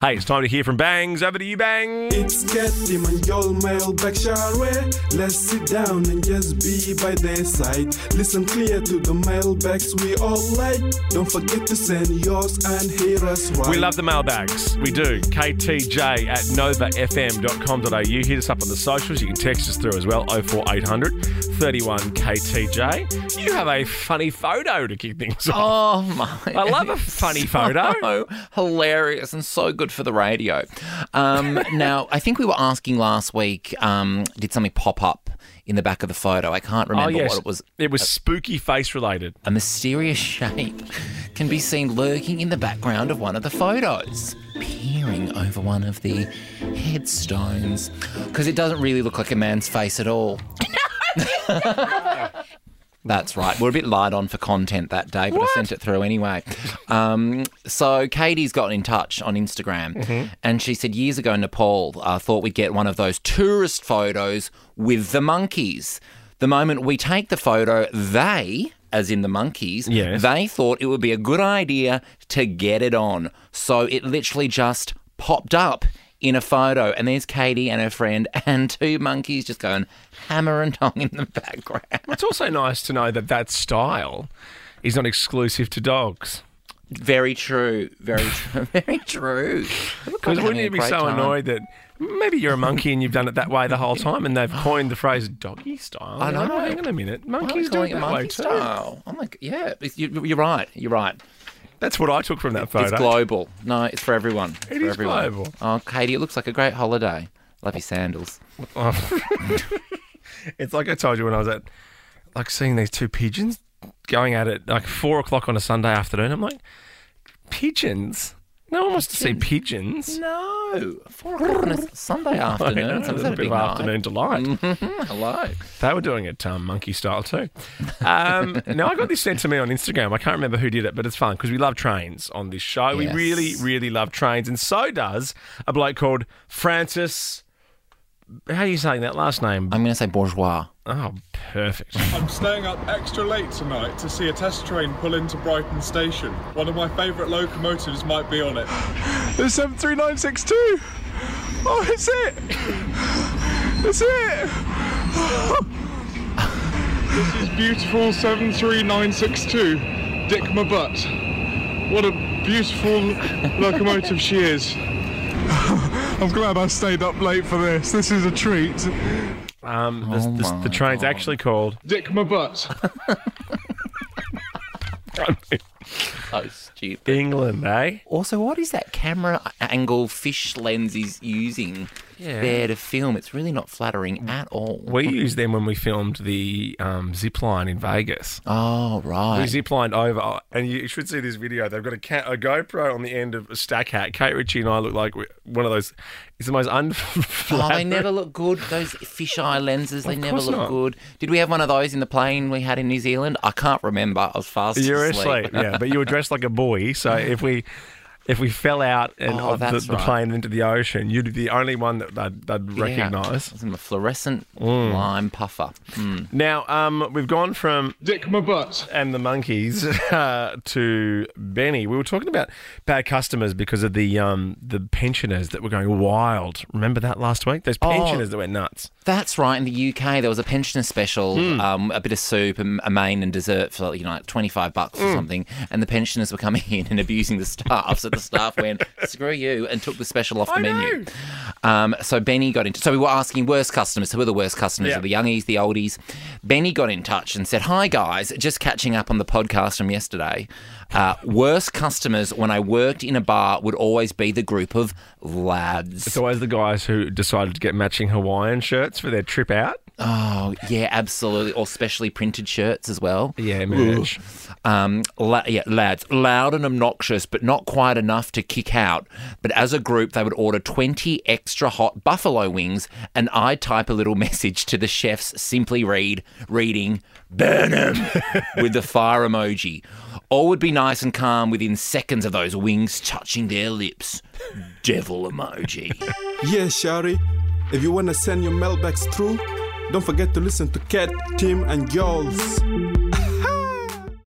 Hey, it's time to hear from Bangs. Over to you, Bangs. It's get him and your mailbag share. Let's sit down and just be by their side. Listen clear to the mailbags we all like. Don't forget to send yours and hear us right. We love the mailbags. We do. KTJ at novafm.com.au. Hit us up on the socials. You can text us through as well. 04800 31 KTJ. You have a funny photo to kick things off. Oh my! I love a funny photo. So hilarious and so good for the radio. Um, now, I think we were asking last week. Um, did something pop up in the back of the photo? I can't remember oh, yes. what it was. It was spooky face related. A mysterious shape can be seen lurking in the background of one of the photos, peering over one of the headstones, because it doesn't really look like a man's face at all. That's right. We're a bit light on for content that day, but I sent it through anyway. Um, so Katie's got in touch on Instagram, and she said years ago in Nepal, I thought we'd get one of those tourist photos with the monkeys. The moment we take the photo, they, as in the monkeys, Yes. they thought it would be a good idea to get it on. So it literally just popped up in a photo, and there's Katie and her friend and two monkeys just going hammer and tong in the background. It's also nice to know that that style is not exclusive to dogs. Very true. Very true. Very true. Because wouldn't you be so annoyed that maybe you're a monkey and you've done it that way the whole time and they've coined the phrase doggy style? I like, know. hang on a minute. Why are we Monkeys do it that way monkey too. style? Oh my, g- yeah. You're right. You're right. That's what I took from that photo. It's global. No, it's for everyone. It's It for is everyone. global. Oh, Katie, it looks like a great holiday. Love your sandals. It's like I told you when I was at, like, seeing these two pigeons going at it like four o'clock on a Sunday afternoon. I'm like, pigeons? No one wants to see pigeons. No, four o'clock on a Sunday afternoon. know, it's a a bit of night. afternoon delight. Hello. They were doing it um, monkey style too. Um, now I got this sent to me on Instagram. I can't remember who did it, but it's fun because we love trains on this show. We Yes. really, really love trains, and so does a bloke called Francis. How are you saying that last name? I'm going to say bourgeois. Oh, perfect. I'm staying up extra late tonight to see a test train pull into Brighton Station. One of my favourite locomotives might be on it. The 73962! Oh, it's it! It's it! This is beautiful 73962. Dick Mabbutt. What a beautiful locomotive she is. I'm glad I stayed up late for this. This is a treat. Um, Oh the, the, my the train's actually called. Dick Mabbutt. So stupid. England, eh? Also, what is that camera angle fish lens is using Yeah. there to film? It's really not flattering at all. We used them when we filmed the um, zip line in Vegas. Oh, We right. zip lined over, and you should see this video. They've got a, ca- a GoPro on the end of a stack hat. Kate Ritchie and I look like we- one of those. It's the most Oh, they never look good. Those fisheye lenses, they never look not. good. Did we have one of those in the plane we had in New Zealand? I can't remember. I was fast You were asleep. asleep, yeah, but you were dressed like a boy. So if we if we fell out and Oh, of the, that's the right. plane into the ocean, you'd be the only one that they'd, they'd Yeah. recognise. I was in a fluorescent Mm. lime puffer. Mm. Now, um, we've gone from Dick Mabbutt. and the monkeys uh, to Benny. We were talking about bad customers because of the um, the pensioners that were going wild. Remember that last week? Those Oh. pensioners that went nuts. That's right. In the UK, there was a pensioner special, Hmm. um, a bit of soup, and a main and dessert for you know like twenty five bucks Hmm. or something. And the pensioners were coming in and abusing the staff, so the staff went screw you and took the special off the I menu. Um, so Benny got into. So we were asking worst customers. Who are the worst customers? Yeah. Are the youngies, the oldies? Benny got in touch and said, "Hi guys, just catching up on the podcast from yesterday. Uh, worst customers when I worked in a bar would always be the group of lads. It's always the guys who decided to get matching Hawaiian shirts for their trip out. Oh yeah, absolutely. Or specially printed shirts as well. Yeah, merch. Um, la- yeah, lads, loud and obnoxious, but not quite enough to kick out. But as a group, they would order 20 extra hot buffalo wings, and I'd type a little message to the chefs, simply read, reading, burn 'em, with the fire emoji. All would be nice and calm within seconds of those wings touching their lips. Devil emoji. Yeah, Shari. If you wanna send your mailbags through, don't forget to listen to Cat, Tim, and Jules.